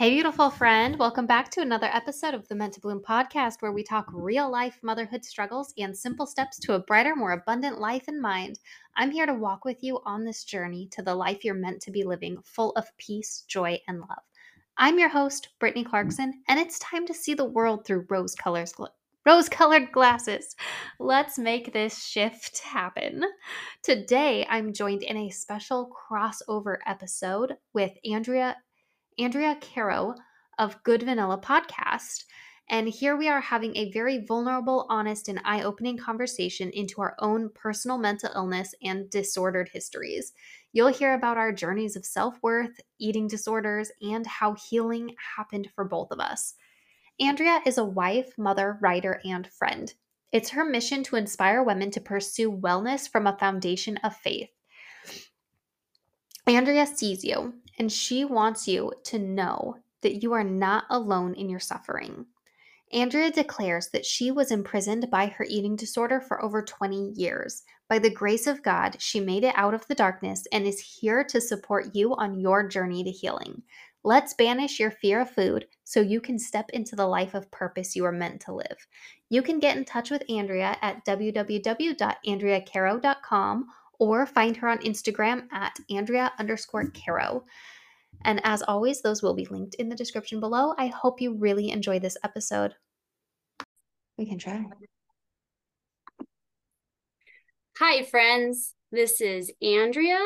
Hey, beautiful friend. Welcome back to another episode of the Meant to Bloom podcast, where we talk real life motherhood struggles and simple steps to a brighter, more abundant life in mind. I'm here to walk with you on this journey to the life you're meant to be living, full of peace, joy, and love. I'm your host, Brittni Clarkson, and it's time to see the world through rose colors. Rose colored glasses. Let's make this shift happen. Today, I'm joined in a special crossover episode with Andrea Andrea Carow of Good Vanilla Podcast. And here we are having a very vulnerable, honest, and eye opening conversation into our own personal mental illness and disordered histories. You'll hear about our journeys of self worth, eating disorders, and how healing happened for both of us. Andrea is a wife, mother, writer, and friend. It's her mission to inspire women to pursue wellness from a foundation of faith. Andrea sees you and she wants you to know that you are not alone in your suffering. Andrea declares that she was imprisoned by her eating disorder for over 20 years. By the grace of God, she made it out of the darkness and is here to support you on your journey to healing. Let's banish your fear of food so you can step into the life of purpose you are meant to live. You can get in touch with Andrea at www.andreacarow.com or find her on Instagram at Andrea underscore Carow. And as always, those will be linked in the description below. I hope you really enjoy this episode. We can try. Hi, friends. This is Andrea,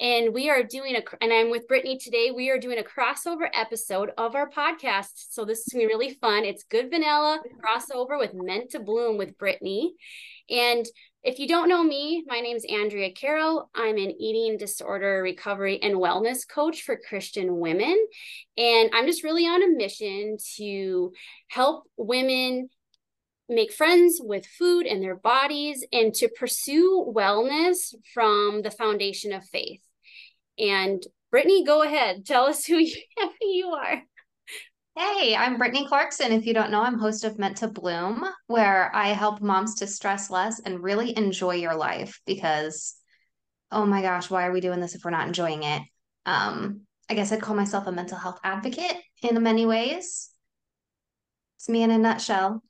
and we are doing a, and I'm with Brittni today. We are doing a crossover episode of our podcast. So this is gonna be really fun. It's Good Vanilla crossover with Meant to Bloom with Brittni. And if you don't know me, my name is Andrea Carow. I'm an eating disorder recovery and wellness coach for Christian women. And I'm just really on a mission to help women make friends with food and their bodies and to pursue wellness from the foundation of faith. And Brittni, go ahead. Tell us who you, are. Hey, I'm Brittni Clarkson. If you don't know, I'm host of Meant to Bloom, where I help moms to stress less and really enjoy your life because, oh my gosh, why are we doing this if we're not enjoying it? Um, I guess I'd call myself a mental health advocate in many ways. It's me in a nutshell.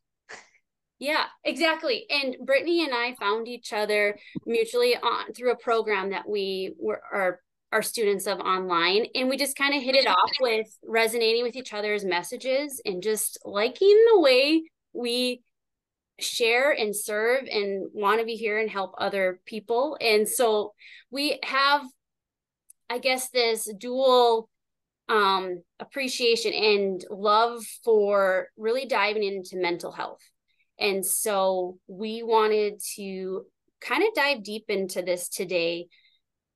Yeah, exactly. And Brittni and I found each other mutually on through a program that we were are our students of online and we just kind of hit it off with resonating with each other's messages and just liking the way we share and serve and want to be here and help other people. And so we have i guess this dual um appreciation and love for really diving into mental health. And so we wanted to kind of dive deep into this today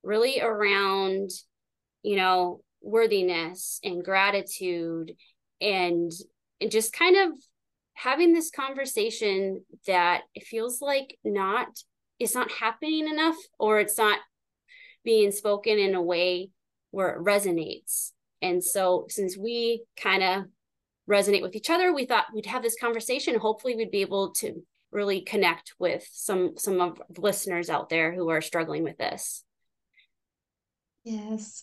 really around, you know, worthiness and gratitude and and just kind of having this conversation that it feels like not it's not happening enough or it's not being spoken in a way where it resonates. And so since we kind of resonate with each other, we thought we'd have this conversation. Hopefully we'd be able to really connect with some some of listeners out there who are struggling with this. Yes.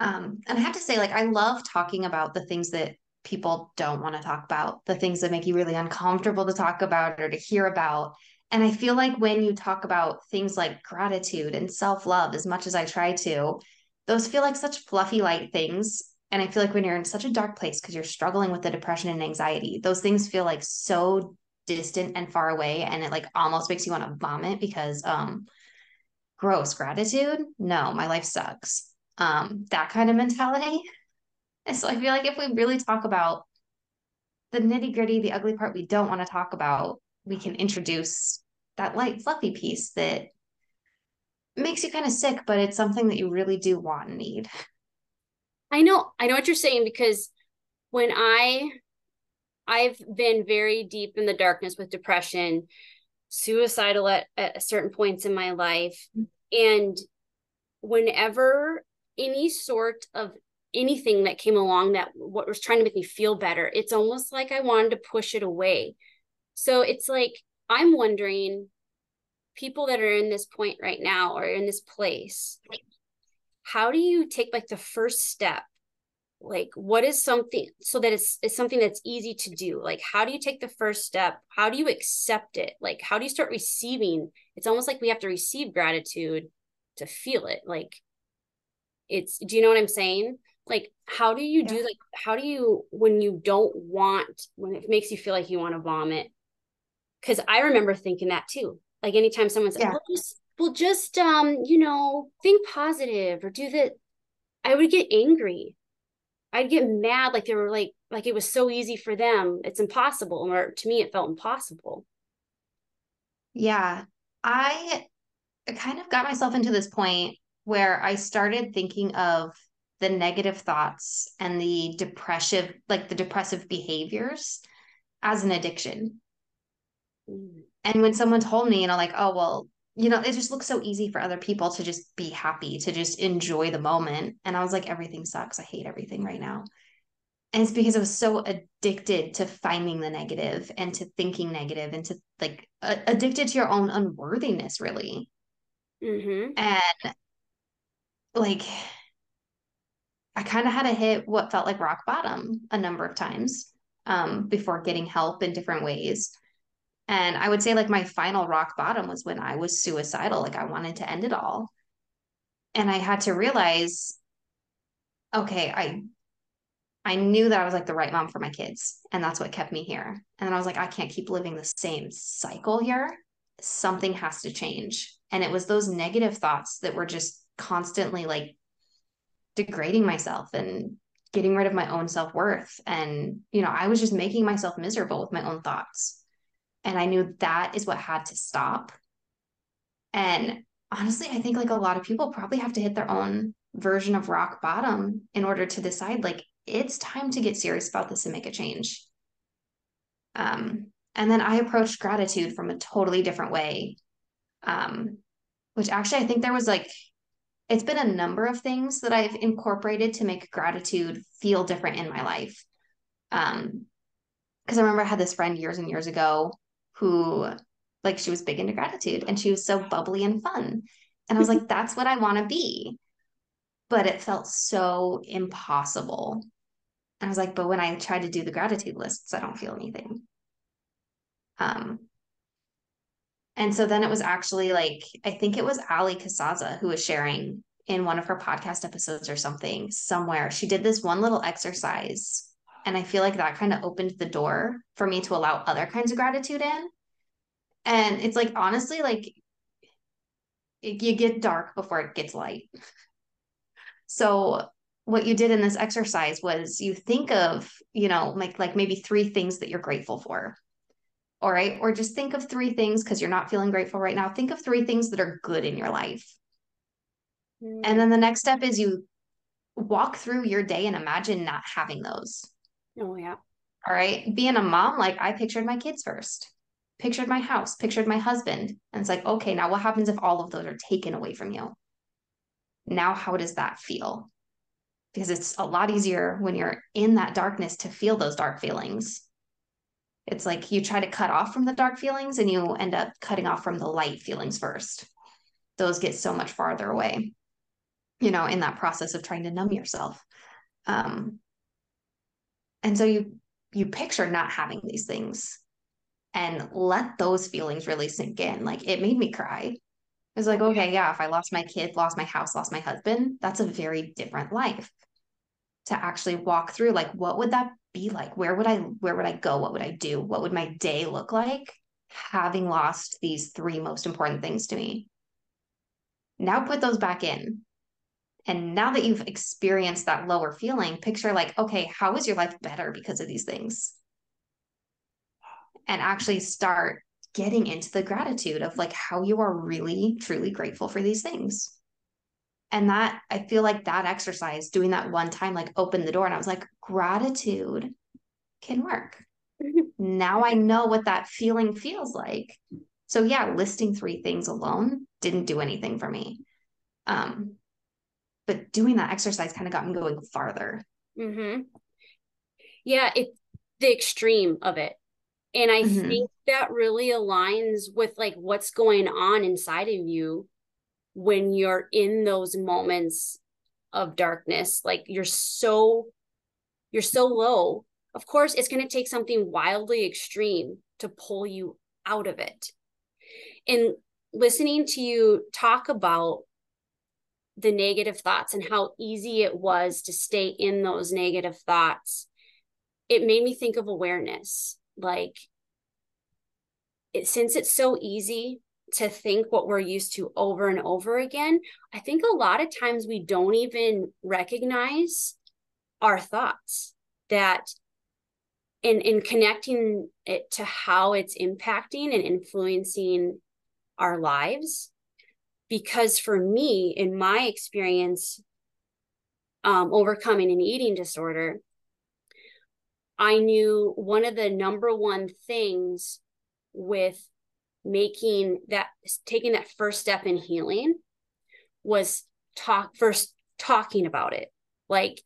Um, and I have to say, like, I love talking about the things that people don't want to talk about, the things that make you really uncomfortable to talk about or to hear about. And I feel like when you talk about things like gratitude and self love, as much as I try to, those feel like such fluffy, light things. And I feel like when you're in such a dark place because you're struggling with the depression and anxiety, those things feel like so distant and far away. And it like almost makes you want to vomit because um gross gratitude no my life sucks um that kind of mentality. And so i feel like if we really talk about the nitty gritty the ugly part we don't want to talk about we can introduce that light fluffy piece that makes you kind of sick but it's something that you really do want and need. I know i know what you're saying because when i i've been very deep in the darkness with depression suicidal at, at certain points in my life. And whenever any sort of anything that came along that what was trying to make me feel better, it's almost like I wanted to push it away. So it's like I'm wondering people that are in this point right now or in this place, how do you take like the first step? Like what is something so that it's, it's something that's easy to do. Like how do you take the first step? How do you accept it? Like how do you start receiving? It's almost like we have to receive gratitude to feel it. Like it's do you know what i'm saying like how do you yeah. do like how do you when you don't want when it makes you feel like you want to vomit because i remember thinking that too like anytime someone says yeah. well just well just um you know think positive or do that i would get angry I'd get mad like they were like like it was so easy for them. It's impossible. Or to me it felt impossible. Yeah. I kind of got myself into this point where I started thinking of the negative thoughts and the depressive like the depressive behaviors as an addiction. Mm. And when someone told me, you know, like, oh well, you know, it just looks so easy for other people to just be happy, to just enjoy the moment. And I was like, everything sucks. I hate everything right now. And it's because I was so addicted to finding the negative and to thinking negative and to like uh, addicted to your own unworthiness, really. Mm-hmm. And like, I kind of had to hit what felt like rock bottom a number of times um, before getting help in different ways. And I would say like my final rock bottom was when I was suicidal. Like I wanted to end it all. And I had to realize, okay, I I knew that I was like the right mom for my kids. And that's what kept me here. And then I was like, I can't keep living the same cycle here. Something has to change. And it was those negative thoughts that were just constantly like degrading myself and getting rid of my own self-worth. And, you know, I was just making myself miserable with my own thoughts. And I knew that is what had to stop. And honestly, I think like a lot of people probably have to hit their own version of rock bottom in order to decide like it's time to get serious about this and make a change. Um, and then I approached gratitude from a totally different way. Um, which actually I think there was like it's been a number of things that I've incorporated to make gratitude feel different in my life. Um, because I remember I had this friend years and years ago who like she was big into gratitude and she was so bubbly and fun. And I was like, that's what I want to be. But it felt so impossible. And I was like, but when I try to do the gratitude lists, I don't feel anything. Um, and so then it was actually like, I think it was Allie Casazza who was sharing in one of her podcast episodes or something somewhere. She did this one little exercise and I feel like that kind of opened the door for me to allow other kinds of gratitude in. And it's like, honestly, like it, you get dark before it gets light. So, what you did in this exercise was you think of, you know, like like maybe three things that you're grateful for. All right. Or just think of three things because you're not feeling grateful right now. Think of three things that are good in your life. Mm. And then the next step is you walk through your day and imagine not having those. Oh, yeah. All right. Being a mom, like I pictured my kids first, pictured my house, pictured my husband. And it's like, okay, now what happens if all of those are taken away from you? Now, how does that feel? Because it's a lot easier when you're in that darkness to feel those dark feelings. It's like you try to cut off from the dark feelings and you end up cutting off from the light feelings first. Those get so much farther away, you know, in that process of trying to numb yourself. Um, and so you you picture not having these things and let those feelings really sink in like it made me cry it was like okay yeah if i lost my kid lost my house lost my husband that's a very different life to actually walk through like what would that be like? Where would i where would i go? What would i do? What would my day look like having lost these three most important things to me? Now put those back in. And now that you've experienced that lower feeling, picture like, okay, how is your life better because of these things? And actually start getting into the gratitude of like how you are really, truly grateful for these things. And that I feel like that exercise, doing that one time, like opened the door. And I was like, gratitude can work. now I know what that feeling feels like. So yeah, listing three things alone didn't do anything for me. Um, but doing that exercise kind of got me going farther. Mm-hmm. Yeah, it's the extreme of it. And I mm-hmm. think that really aligns with like what's going on inside of you when you're in those moments of darkness. Like you're so you're so low of course it's going to take something wildly extreme to pull you out of it and listening to you talk about the negative thoughts and how easy it was to stay in those negative thoughts it made me think of awareness like it, since it's so easy to think what we're used to over and over again i think a lot of times we don't even recognize our thoughts that in in connecting it to how it's impacting and influencing our lives. Because for me in my experience um, overcoming an eating disorder i knew one of the number one things with making that taking that first step in healing was talk first talking about it. Like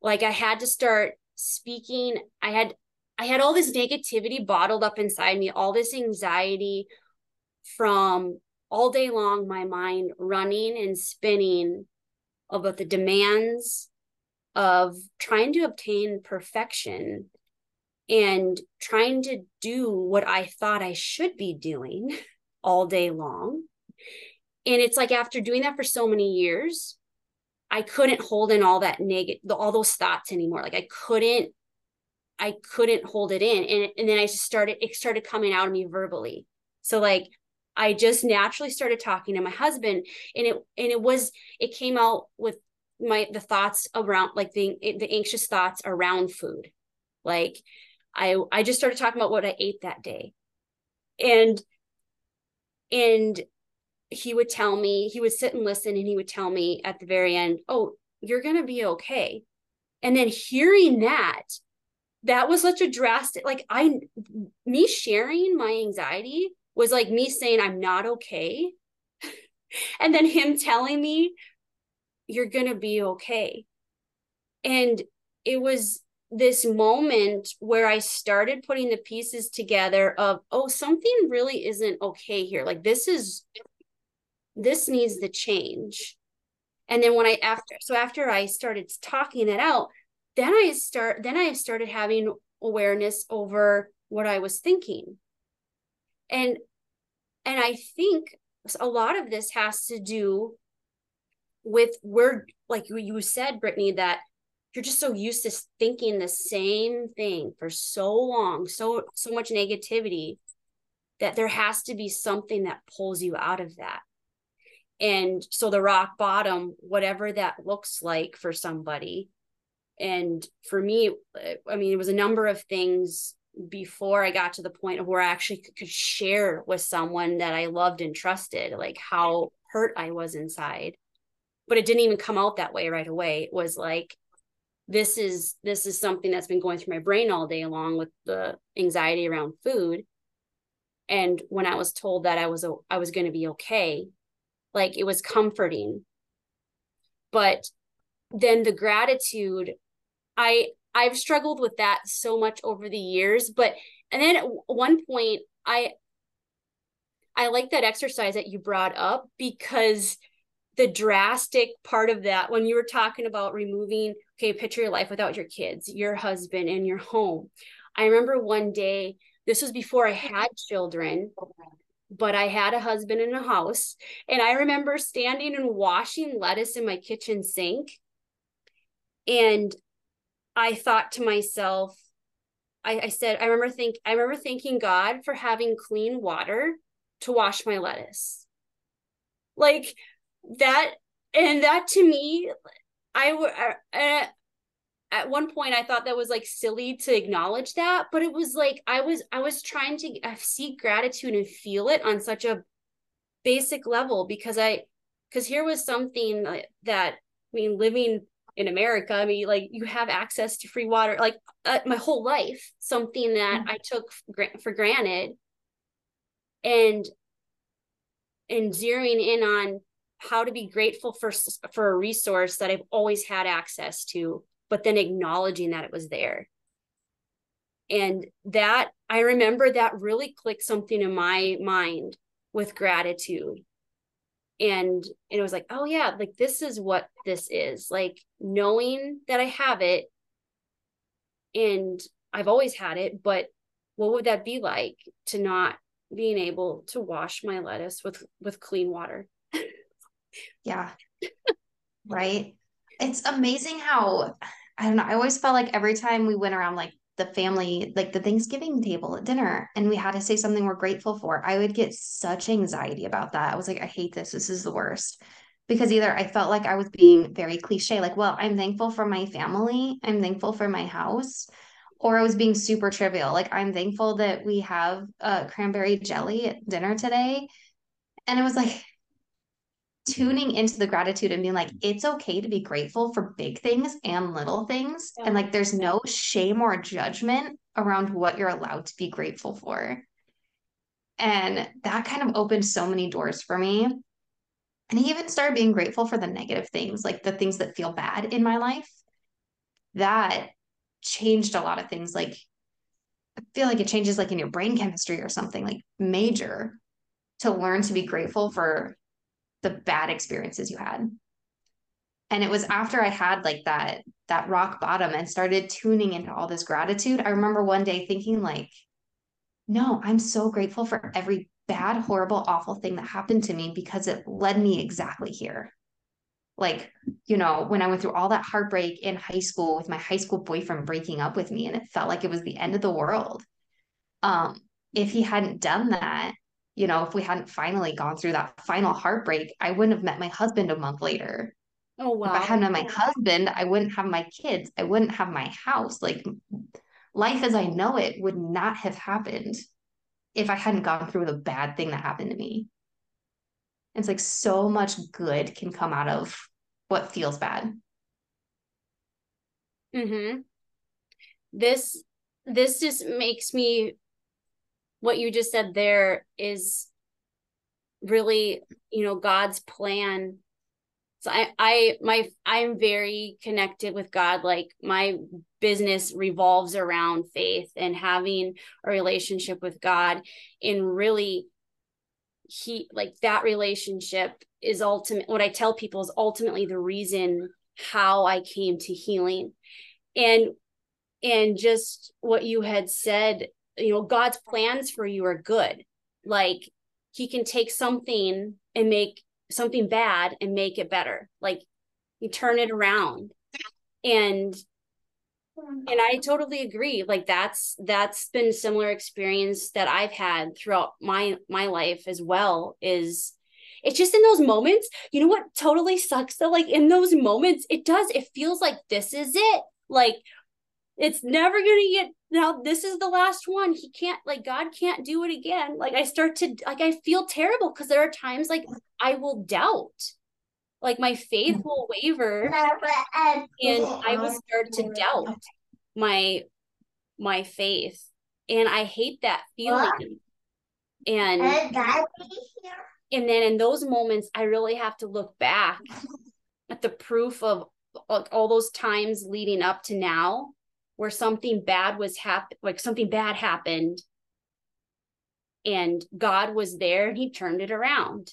like i had to start speaking. I had i had all this negativity bottled up inside me all this anxiety from all day long my mind running and spinning about the demands of trying to obtain perfection and trying to do what I thought I should be doing all day long. And it's like after doing that for so many years, I couldn't hold in all that negative, all those thoughts anymore. Like I couldn't, I couldn't hold it in. And, and then I just started, it started coming out of me verbally. So like I just naturally started talking to my husband and it, and it was, it came out with my, the thoughts around like the, the anxious thoughts around food. Like I I just started talking about what I ate that day. And and he would tell me, he would sit and listen and he would tell me at the very end, "Oh, you're going to be okay." And then hearing that that was such a drastic like I me sharing my anxiety was like me saying I'm not okay. and then him telling me you're going to be okay. And it was this moment where I started putting the pieces together of, oh, something really isn't okay here. Like this is, this needs the change. And then when I, after, so after I started talking it out, then I start, then I started having awareness over what I was thinking. And, and I think a lot of this has to do with where, like you said, Brittni, that you're just so used to thinking the same thing for so long so so much negativity that there has to be something that pulls you out of that. And so the rock bottom whatever that looks like for somebody. And for me uh, i mean it was a number of things before i got to the point of where i actually could share with someone that i loved and trusted like how hurt i was inside. But it didn't even come out that way right away. It was like this is this is something that's been going through my brain all day long with the anxiety around food. And when i was told that i was i was going to be okay like it was comforting. But then the gratitude i i've struggled with that so much over the years but and then at one point i i like that exercise that you brought up because the drastic part of that when you were talking about removing okay picture your life without your kids your husband and your home. I remember one day this was before i had children but i had a husband in a house and i remember standing and washing lettuce in my kitchen sink and i thought to myself I, I said i remember think i remember thanking god for having clean water to wash my lettuce. Like that and that to me i uh, at one point i thought that was like silly to acknowledge that but it was like i was i was trying to seek gratitude and feel it on such a basic level because i because here was something that i mean living in america i mean like you have access to free water like uh, my whole life something that mm-hmm. i took for granted and and zeroing in on how to be grateful for for a resource that I've always had access to, but then acknowledging that it was there. And that I remember that really clicked something in my mind with gratitude. And, and it was like, oh yeah, like this is what this is. Like knowing that I have it and I've always had it, but what would that be like to not being able to wash my lettuce with with clean water? Yeah. right. It's amazing how I don't know. I always felt like every time we went around like the family, like the Thanksgiving table at dinner, and we had to say something we're grateful for, I would get such anxiety about that. I was like, I hate this. This is the worst. Because either I felt like I was being very cliche, like, well, I'm thankful for my family, I'm thankful for my house, or I was being super trivial. Like, I'm thankful that we have uh, cranberry jelly at dinner today. And it was like, tuning into the gratitude and being like, mm. it's okay to be grateful for big things and little things. Yeah. And like, there's no shame or judgment around what you're allowed to be grateful for. And that kind of opened so many doors for me. And I even started being grateful for the negative things, like the things that feel bad in my life. That changed a lot of things. Like, I feel like it changes like in your brain chemistry or something like major to learn to be grateful for the bad experiences you had. And it was after i had like that that rock bottom and started tuning into all this gratitude i remember one day thinking like no i'm so grateful for every bad horrible awful thing that happened to me because it led me exactly here. Like you know when i went through all that heartbreak in high school with my high school boyfriend breaking up with me and it felt like it was the end of the world. Um if he hadn't done that you know, if we hadn't finally gone through that final heartbreak, I wouldn't have met my husband a month later. Oh wow. If I hadn't met my husband, I wouldn't have my kids. I wouldn't have my house. Like life as I know it would not have happened if I hadn't gone through the bad thing that happened to me. It's like so much good can come out of what feels bad. Mhm. This this just makes me what you just said there is really you know god's plan. So i i my i'm very connected with god. Like my business revolves around faith and having a relationship with god. And really he like that relationship is ultimate what i tell people is ultimately the reason how i came to healing. And and just what you had said you know god's plans for you are good. Like he can take something and make something bad and make it better. Like you turn it around. And and i totally agree. Like that's that's been similar experience that i've had throughout my my life as well is it's just in those moments. You know what totally sucks though? Like in those moments it does it feels like this is it. Like it's never gonna get now this is the last one. He can't like god can't do it again. Like i start to like i feel terrible because there are times like i will doubt. Like my faith will waver and i will start to doubt my my faith. And i hate that feeling. And and then in those moments i really have to look back at the proof of like all those times leading up to now where something bad was happen like something bad happened and God was there and he turned it around.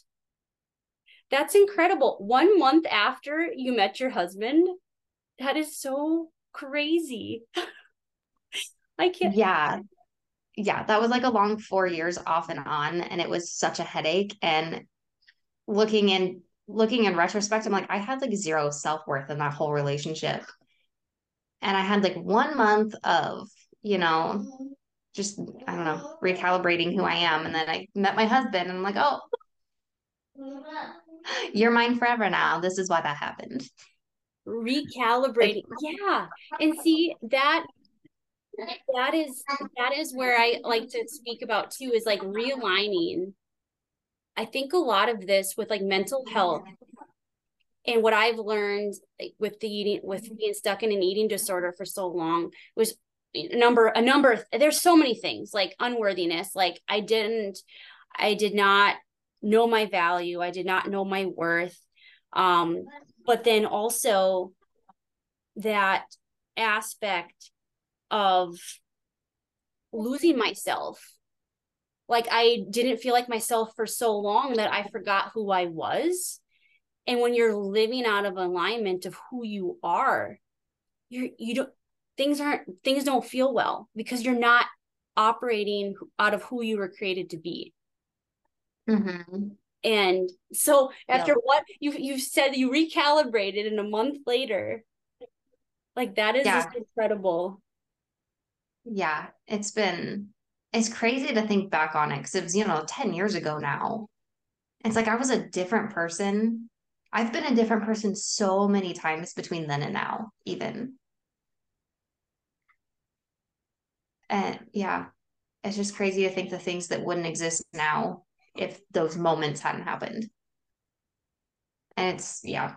That's incredible. One month after you met your husband, that is so crazy. I can't. Yeah. Yeah. That was like a long four years off and on. And it was such a headache. And looking in, looking in retrospect, I'm like, I had like zero self worth in that whole relationship and I had like one month of, you know, just I don't know, recalibrating who I am. And then I met my husband and I'm like, oh, you're mine forever now. This is why that happened. Recalibrating. yeah. And see that that is that is where I like to speak about too is like realigning. I think a lot of this with like mental health and what I've learned with the eating with mm-hmm. being stuck in an eating disorder for so long was a number a number of, there's so many things like unworthiness like I didn't I did not know my value I did not know my worth um but then also that aspect of losing myself like I didn't feel like myself for so long that I forgot who I was and when you're living out of alignment of who you are, you're you don't things aren't things don't feel well because you're not operating out of who you were created to be mm-hmm. and so after what you you said you recalibrated and a month later like that is yeah. just incredible yeah it's been it's crazy to think back on it because it was you know 10 years ago now it's like i was a different person i've been a different person so many times between then and now even And yeah, it's just crazy to think the things that wouldn't exist now if those moments hadn't happened. And it's, yeah,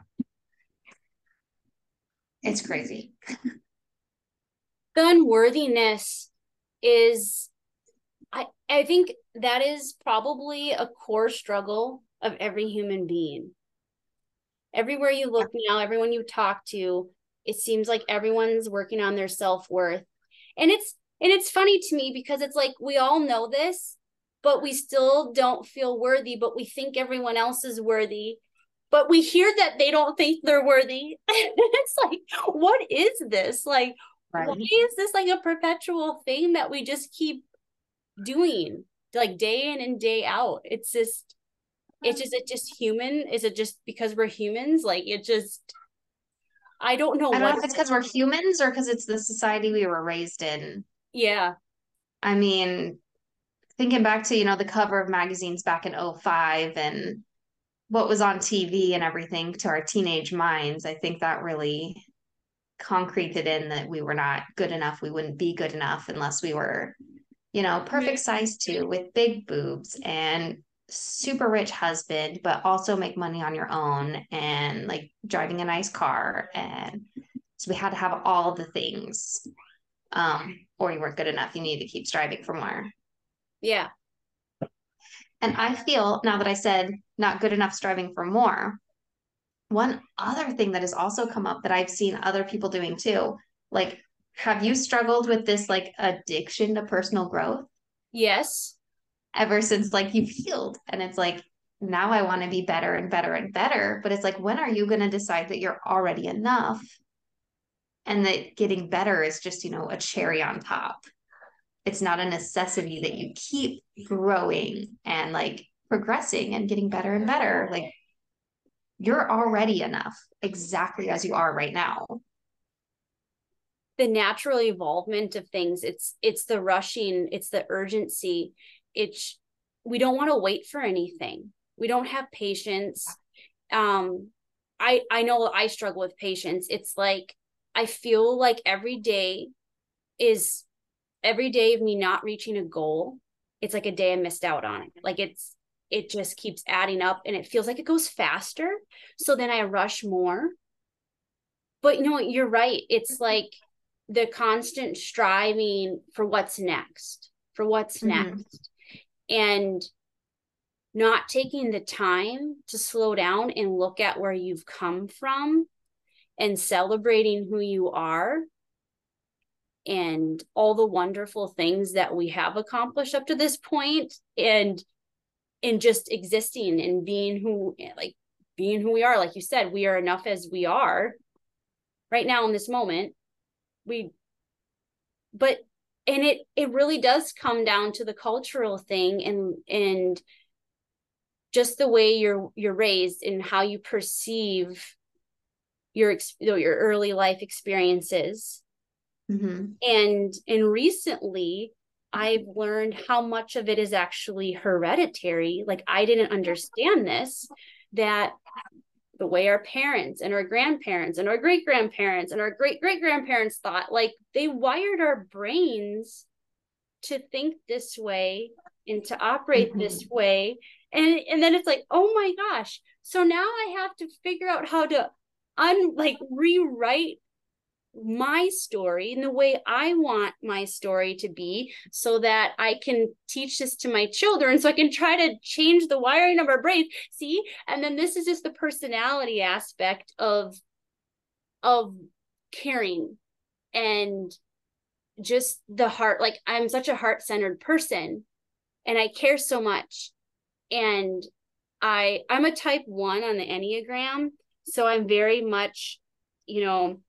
it's crazy. the unworthiness is, I, I think that is probably a core struggle of every human being. Everywhere you look now, everyone you talk to, it seems like everyone's working on their self worth. And it's and it's funny to me because it's like we all know this, but we still don't feel worthy, but we think everyone else is worthy. But we hear that they don't think they're worthy. it's like, what is this? Like, right. why is this like a perpetual thing that we just keep doing like day in and day out? It's just, it's just, it just human? Is it just because we're humans? Like, it just, I don't know. I don't know if it's because we're humans or because it's the society we were raised in. Yeah. I mean, thinking back to, you know, the cover of magazines back in 05 and what was on TV and everything to our teenage minds, I think that really concreted in that we were not good enough. We wouldn't be good enough unless we were, you know, perfect size two with big boobs and super rich husband, but also make money on your own and like driving a nice car. And so we had to have all the things um, or you weren't good enough. You need to keep striving for more. Yeah. And I feel now that I said not good enough striving for more, one other thing that has also come up that I've seen other people doing too, like, have you struggled with this like addiction to personal growth? Yes. Ever since like you've healed. And it's like, now I want to be better and better and better. But it's like, when are you going to decide that you're already enough? and that getting better is just you know a cherry on top it's not a necessity that you keep growing and like progressing and getting better and better like you're already enough exactly as you are right now the natural evolvement of things it's it's the rushing it's the urgency it's we don't want to wait for anything we don't have patience um i i know i struggle with patience it's like I feel like every day is every day of me not reaching a goal. It's like a day I missed out on it. Like it's it just keeps adding up and it feels like it goes faster. So then I rush more. But you know what? You're right. It's like the constant striving for what's next, for what's mm-hmm. next. And not taking the time to slow down and look at where you've come from and celebrating who you are and all the wonderful things that we have accomplished up to this point and and just existing and being who like being who we are. Like you said we are enough as we are right now in this moment. We but and it it really does come down to the cultural thing and and just the way you're you're raised and how you perceive your your early life experiences mm-hmm. and and recently i've learned how much of it is actually hereditary like i didn't understand this that the way our parents and our grandparents and our great grandparents and our great great grandparents thought like they wired our brains to think this way and to operate mm-hmm. this way and and then it's like oh my gosh so now i have to figure out how to un like rewrite my story and the way I want my story to be so that I can teach this to my children so I can try to change the wiring of our brains see? And then this is just the personality aspect of of caring and just the heart. Like I'm such a heart-centered person and I care so much. And I I'm a type 1 on the enneagram so I'm very much, you know,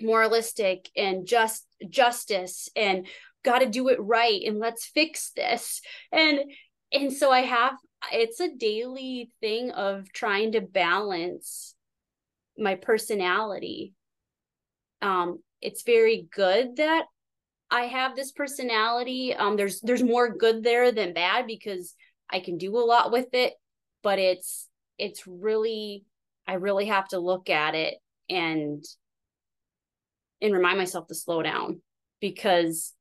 moralistic and just justice and got to do it right and let's fix this. And and so i have it's a daily thing of trying to balance my personality. Um it's very good that i have this personality. Um there's there's more good there than bad because i can do a lot with it but it's it's really i really have to look at it and and remind myself to slow down because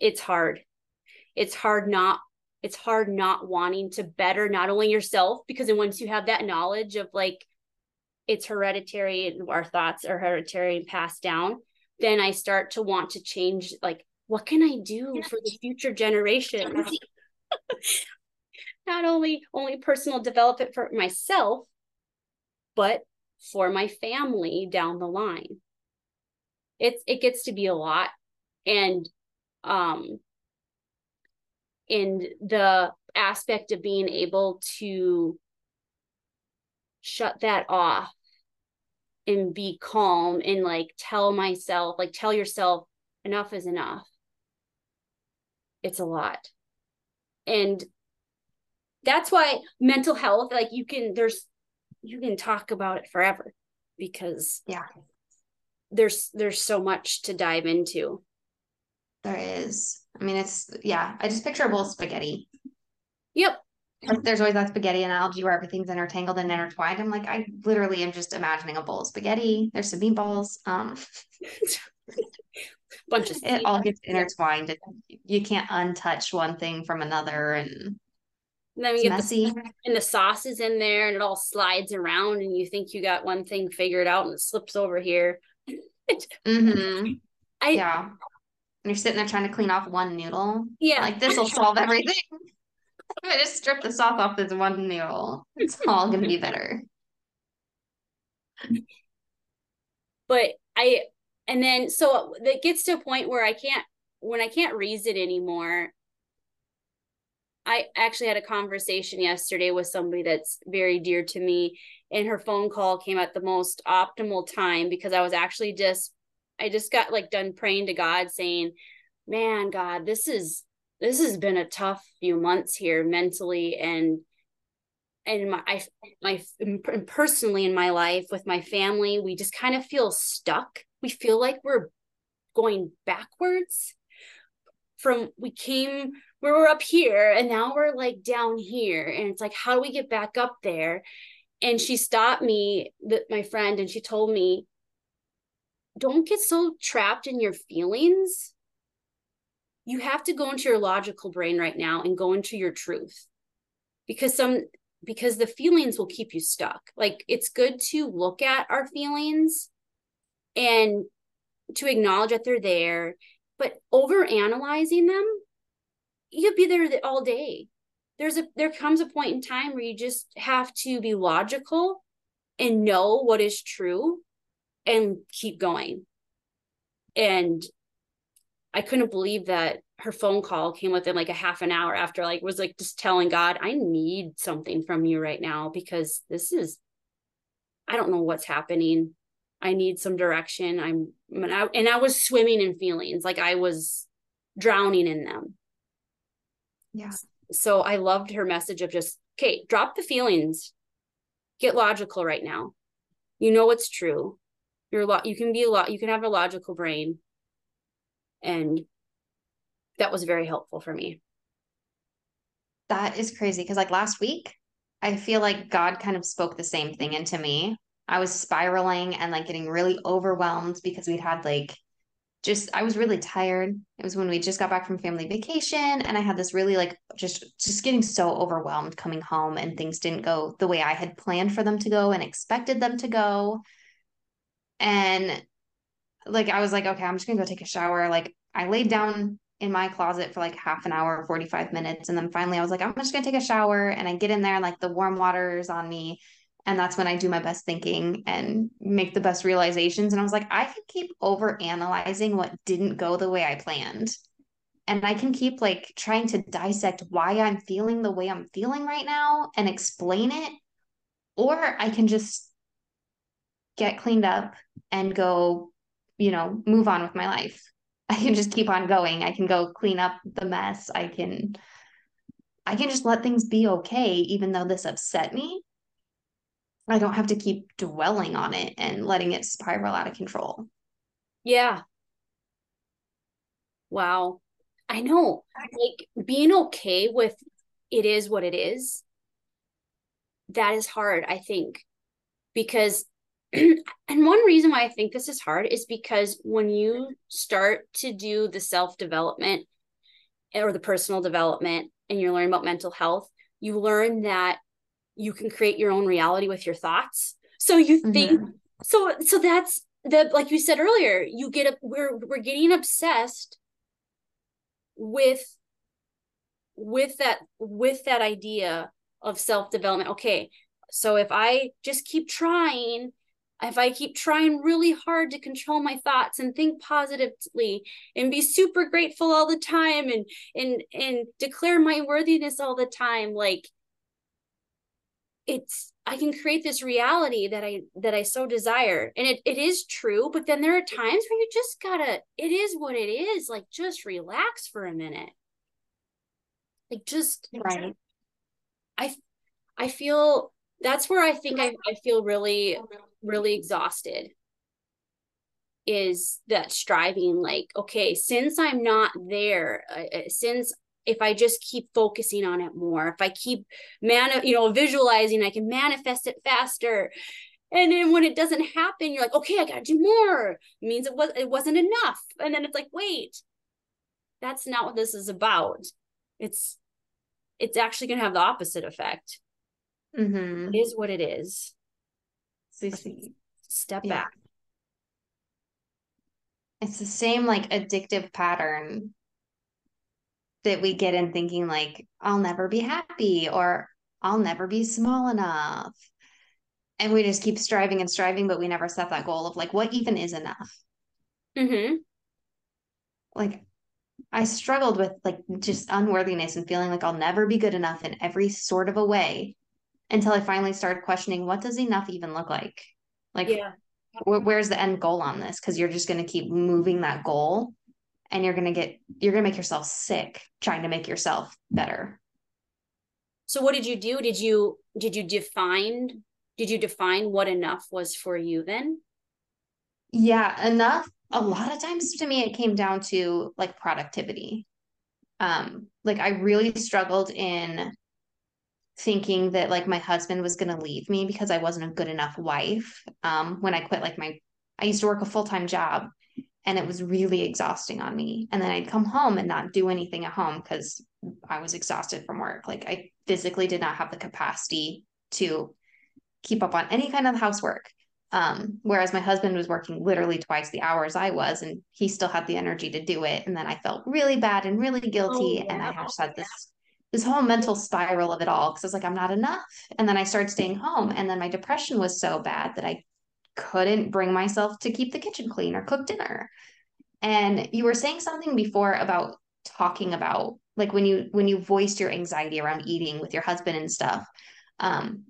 it's hard. It's hard not it's hard not wanting to better not only yourself because then once you have that knowledge of like it's hereditary and our thoughts are hereditary and passed down then i start to want to change like what can i do for the future generations not only only personal development for myself but for my family down the line it's it gets to be a lot. And um in the aspect of being able to shut that off and be calm and like tell myself like tell yourself enough is enough. It's a lot. And that's why mental health like you can there's you can talk about it forever because yeah there's there's so much to dive into. There is. I mean it's yeah i just picture a bowl of spaghetti. Yep. There's always that spaghetti analogy where everything's intertangled and intertwined. I'm like i literally am just imagining a bowl of spaghetti. There's some meatballs um bunch of it all gets intertwined you can't untouch one thing from another and and then we get messy. the and the sauce is in there and it all slides around and you think you got one thing figured out and it slips over here mm-hmm. I, yeah. And you're sitting there trying to clean off one noodle. Yeah. Like this will solve everything. I just strip the sauce off this one noodle. It's all gonna be better. But I and then so it gets to a point where I can't when I can't raise it anymore. I actually had a conversation yesterday with somebody that's very dear to me and her phone call came at the most optimal time because I was actually just I just got like done praying to God saying, "Man, God, this is this has been a tough few months here mentally and and my I, my personally in my life with my family, we just kind of feel stuck. We feel like we're going backwards from we came we were up here and now we're like down here and it's like how do we get back up there? And she stopped me my friend and she told me don't get so trapped in your feelings. You have to go into your logical brain right now and go into your truth. Because some because the feelings will keep you stuck. Like it's good to look at our feelings and to acknowledge that they're there but over analyzing them you could be there all day. There's a there comes a point in time where you just have to be logical and know what is true and keep going. And i couldn't believe that her phone call came within like a half an hour after like was like just telling god i need something from you right now because this is i don't know what's happening. I need some direction. I'm and I, and I was swimming in feelings. Like i was drowning in them yeah so I loved her message of just, okay, drop the feelings, get logical right now. You know what's true. You're a lot. You can be a lot. You can have a logical brain, and that was very helpful for me. That is crazy because like last week, I feel like God kind of spoke the same thing into me. I was spiraling and like getting really overwhelmed because we'd had like just I was really tired. It was when we just got back from family vacation and I had this really like just just getting so overwhelmed coming home and things didn't go the way I had planned for them to go and expected them to go. And like I was like okay, I'm just going to go take a shower. Like I laid down in my closet for like half an hour, 45 minutes and then finally I was like I'm just going to take a shower and I get in there and like the warm water is on me and that's when I do my best thinking and make the best realizations. And I was like, I can keep over analyzing what didn't go the way I planned. And I can keep like trying to dissect why I'm feeling the way I'm feeling right now and explain it. Or I can just get cleaned up and go, you know, move on with my life. I can just keep on going. I can go clean up the mess. I can I can just let things be okay even though this upset me. I don't have to keep dwelling on it and letting it spiral out of control. Yeah. Wow. I know. Like being okay with it is what it is. That is hard, I think. Because and one reason why I think this is hard is because when you start to do the self development or the personal development and you're learning about mental health, you learn that you can create your own reality with your thoughts. So you think mm-hmm. so so that's the like you said earlier, you get a we're we're getting obsessed with with that with that idea of self-development. Okay, so if I just keep trying if I keep trying really hard to control my thoughts and think positively and be super grateful all the time and and and declare my worthiness all the time, like it's I can create this reality that I that I so desire. And it, it is true, but then there are times where you just gotta, it is what it is. Like just relax for a minute. Like just right. I I feel that's where I think I, I feel really, really exhausted is that striving like okay since i'm not there uh, since if I just keep focusing on it more, if I keep man, you know, visualizing, I can manifest it faster. And then when it doesn't happen, you're like, okay, I gotta do more. It means it was it wasn't enough. And then it's like, wait, that's not what this is about. It's it's actually gonna have the opposite effect. Mm-hmm. It is what it is. See, Step yeah. back. It's the same like addictive pattern that we get in thinking like I'll never be happy or I'll never be small enough. And we just keep striving and striving, but we never set that goal of like what even is enough. Mm-hmm. Like I struggled with like just unworthiness and feeling like I'll never be good enough in every sort of a way until I finally started questioning what does enough even look like? Like yeah. wh- where's the end goal on this? Because you're just going to keep moving that goal and you're going to get you're going to make yourself sick trying to make yourself better. So what did you do? Did you did you define did you define what enough was for you then? Yeah enough a lot of times to me it came down to like productivity. Um like i really struggled in thinking that like my husband was going to leave me because i wasn't a good enough wife um when i quit like my i used to work a full-time job and it was really exhausting on me. And then i'd come home and not do anything at home because i was exhausted from work. Like i physically did not have the capacity to keep up on any kind of housework. Um, whereas my husband was working literally twice the hours i was and he still had the energy to do it. And then i felt really bad and really guilty oh, yeah. and i just had this this whole mental spiral of it all because i was like i'm not enough. And then i started staying home and then my depression was so bad that i couldn't bring myself to keep the kitchen clean or cook dinner. And you were saying something before about talking about like when you when you voiced your anxiety around eating with your husband and stuff. Um,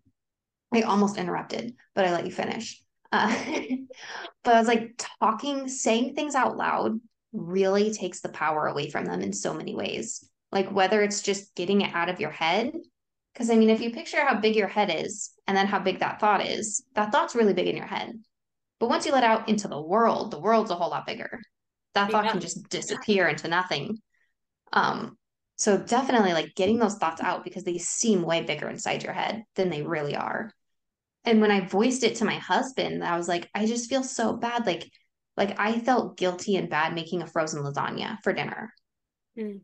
I almost interrupted, but I let you finish. Uh, but I was like talking, saying things out loud really takes the power away from them in so many ways. Like whether it's just getting it out of your head because I mean, if you picture how big your head is and then how big that thought is, that thought's really big in your head. But once you let out into the world, the world's a whole lot bigger. That thought yeah. can just disappear into nothing. Um, so definitely like getting those thoughts out because they seem way bigger inside your head than they really are. And when I voiced it to my husband, I was like, I just feel so bad. Like, like I felt guilty and bad making a frozen lasagna for dinner. Mm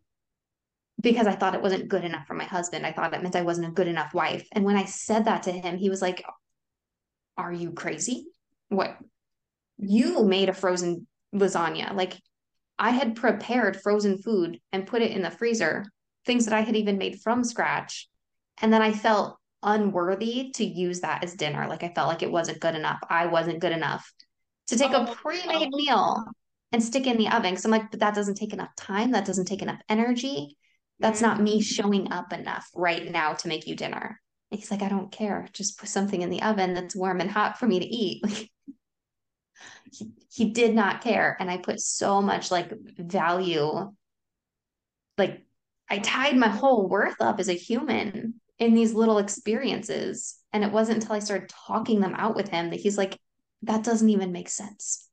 because I thought it wasn't good enough for my husband. I thought it meant I wasn't a good enough wife. And when I said that to him, he was like, Are you crazy? What? You made a frozen lasagna. Like I had prepared frozen food and put it in the freezer, things that I had even made from scratch. And then I felt unworthy to use that as dinner. Like I felt like it wasn't good enough. I wasn't good enough to take a oh, pre made oh. meal and stick in the oven. So I'm like, but that doesn't take enough time. That doesn't take enough energy. That's not me mm. showing up enough right now to make you dinner. And he's like, I don't care. Just put something in the oven that's warm and hot for me to eat. he, he did not care and i put so much like value like i tied my whole worth up as a human in these little experiences and it wasn't until i started talking them out with him that he's like that doesn't even make sense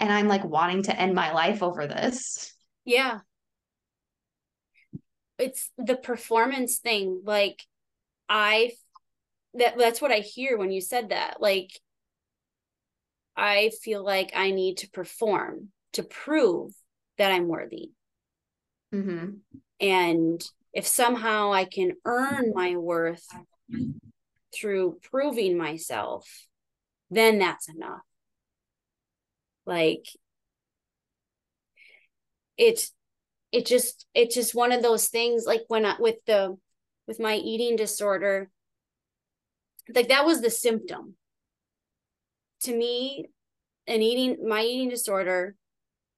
and i'm like wanting to end my life over this yeah it's the performance thing like i that that's what i hear when you said that like i feel like i need to perform to prove that i'm worthy mm-hmm. and if somehow i can earn my worth through proving myself then that's enough like it's it just it's just one of those things like when I with the with my eating disorder like that was the symptom. To me an eating my eating disorder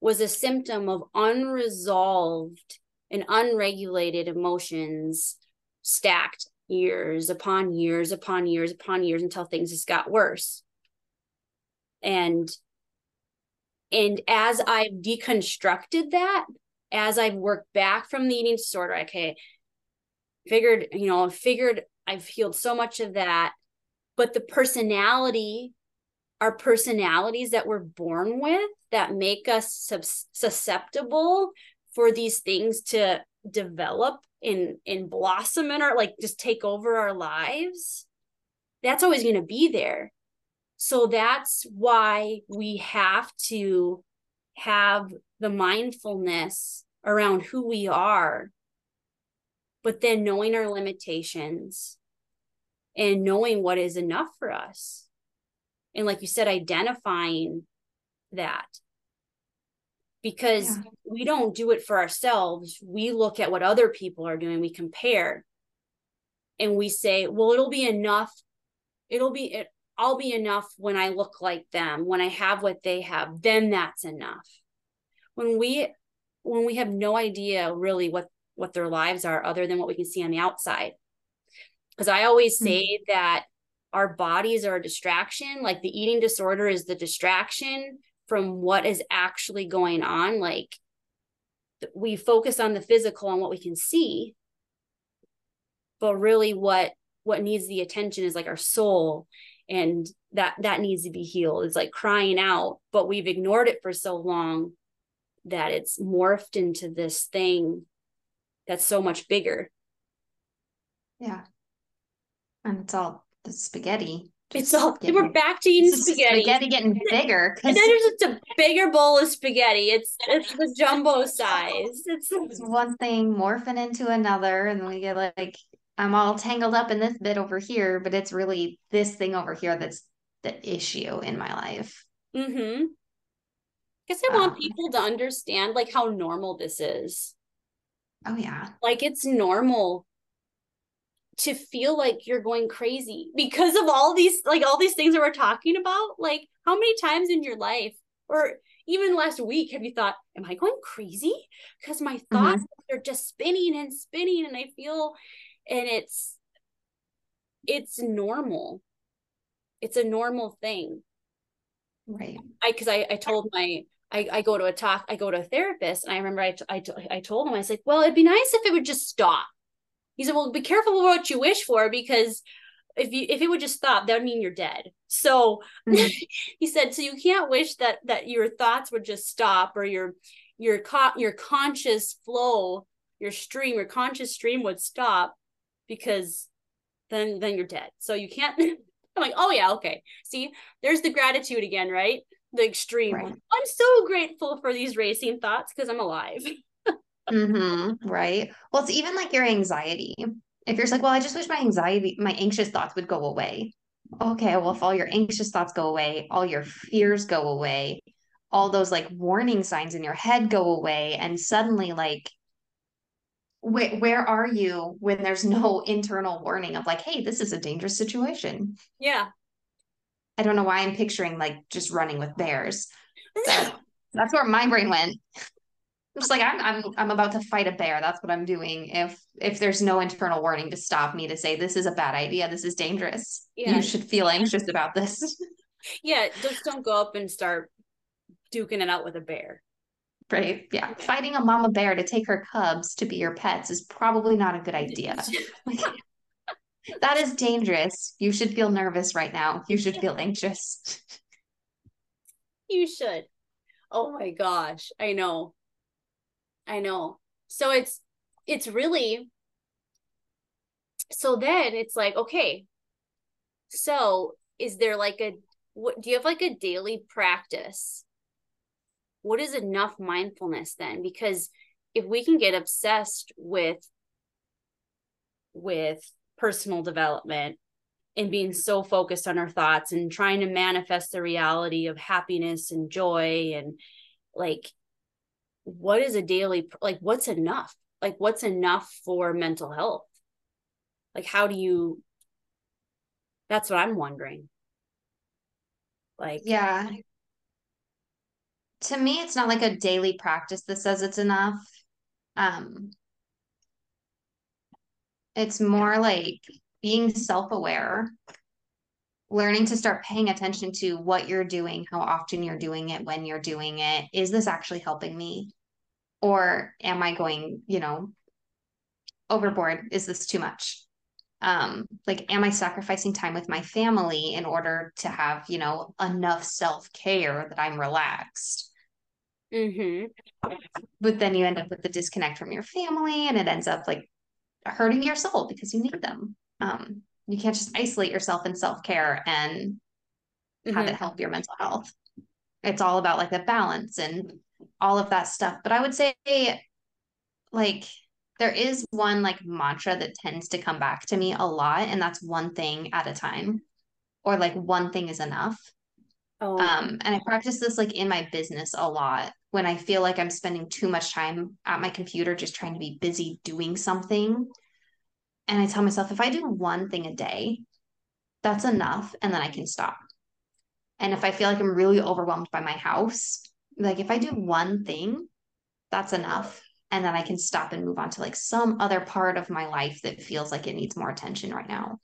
was a symptom of unresolved and unregulated emotions stacked years upon years upon years upon years until things just got worse. And and as i've deconstructed that as I've worked back from the eating disorder, okay, figured, you know, figured I've healed so much of that. But the personality, our personalities that we're born with that make us susceptible for these things to develop and and blossom in our like just take over our lives that's always going to be there so that's why we have to have the mindfulness around who we are, but then knowing our limitations and knowing what is enough for us. And like you said, identifying that because yeah. we don't do it for ourselves. We look at what other people are doing, we compare, and we say, well, it'll be enough. It'll be, it, I'll be enough when I look like them, when I have what they have, then that's enough when we when we have no idea really what what their lives are other than what we can see on the outside because i always hmm. say mm-hmm. that our bodies are a distraction like the eating disorder is the distraction from what is actually going on like we focus on the physical and what we can see but really what what needs the attention is like our soul and that that needs to be healed it's like crying out but we've ignored it for so long that it's morphed into this thing that's so much bigger. Yeah. And it's all the spaghetti. It's all getting, we're back to eating spaghetti. Spaghetti getting bigger. And then there's just a bigger bowl of spaghetti. It's it's the jumbo size. It's, it's one thing morphing into another, and we get like I'm all tangled up in this bit over here, but it's really this thing over here that's the issue in my life. Mm-hmm guess I want um, people to understand like how normal this is. Oh yeah. Like it's normal to feel like you're going crazy because of all these like all these things that we're talking about. Like how many times in your life or even last week have you thought, am I going crazy? Because my mm-hmm. thoughts mm-hmm. are just spinning and spinning and I feel and it's it's normal. It's a normal thing. Right. I because I, I told my I, I go to a talk, I go to a therapist, and I remember I, I, I told him, I was like, well, it'd be nice if it would just stop. He said, well, be careful what you wish for because if you if it would just stop, that would mean you're dead. So mm-hmm. he said, so you can't wish that that your thoughts would just stop or your your co- your conscious flow, your stream, your conscious stream would stop because then then you're dead. So you can't. I'm like, oh yeah, okay. See, there's the gratitude again, right? The extreme right. I'm so grateful for these racing thoughts because I'm alive. mm-hmm, right. Well, it's even like your anxiety. If you're like, well, I just wish my anxiety, my anxious thoughts would go away. Okay, well, if all your anxious thoughts go away, all your fears go away, all those like warning signs in your head go away, and suddenly, like, where, where are you when there's no internal warning of like, hey, this is a dangerous situation? Yeah. I don't know why I'm picturing like just running with bears. So that's where my brain went. I'm just like I'm I'm I'm about to fight a bear. That's what I'm doing. If if there's no internal warning to stop me to say this is a bad idea, this is dangerous. Yeah. You should feel anxious about this. yeah, just don't go up and start duking it out with a bear. Right. Yeah. Fighting a mama bear to take her cubs to be your pets is probably not a good idea. That is dangerous. You should feel nervous right now. You should feel anxious. You should. Oh my gosh. I know. I know. So it's it's really so then it's like okay. So is there like a what do you have like a daily practice what is enough mindfulness then because if we can get obsessed with with personal development and being so focused on our thoughts and trying to manifest the reality of happiness and joy and like what is a daily like what's enough? Like what's enough for mental health? Like how do you that's what i'm wondering. Like yeah. To me it's not like a daily practice that says it's enough. Um it's more like being self-aware learning to start paying attention to what you're doing how often you're doing it when you're doing it. Is this actually helping me? Or am i going you know overboard? Is this too much? Um like am i sacrificing time with my family in order to have you know enough self-care that i'm relaxed? Mm-hmm. But then you end up with the disconnect from your family and it ends up like hurting your soul because you need them. Um, you can't just isolate yourself in self-care and mm-hmm. have it help your mental health. It's all about like the balance and all of that stuff. But I would say like there is one like mantra that tends to come back to me a lot, and that's one thing at a time, or like one thing is enough. Oh. Um, and I practice this like in my business a lot when I feel like I'm spending too much time at my computer just trying to be busy doing something. And I tell myself, if I do one thing a day, that's enough. And then I can stop. And if I feel like I'm really overwhelmed by my house, like if I do one thing, that's enough. And then I can stop and move on to like some other part of my life that feels like it needs more attention right now.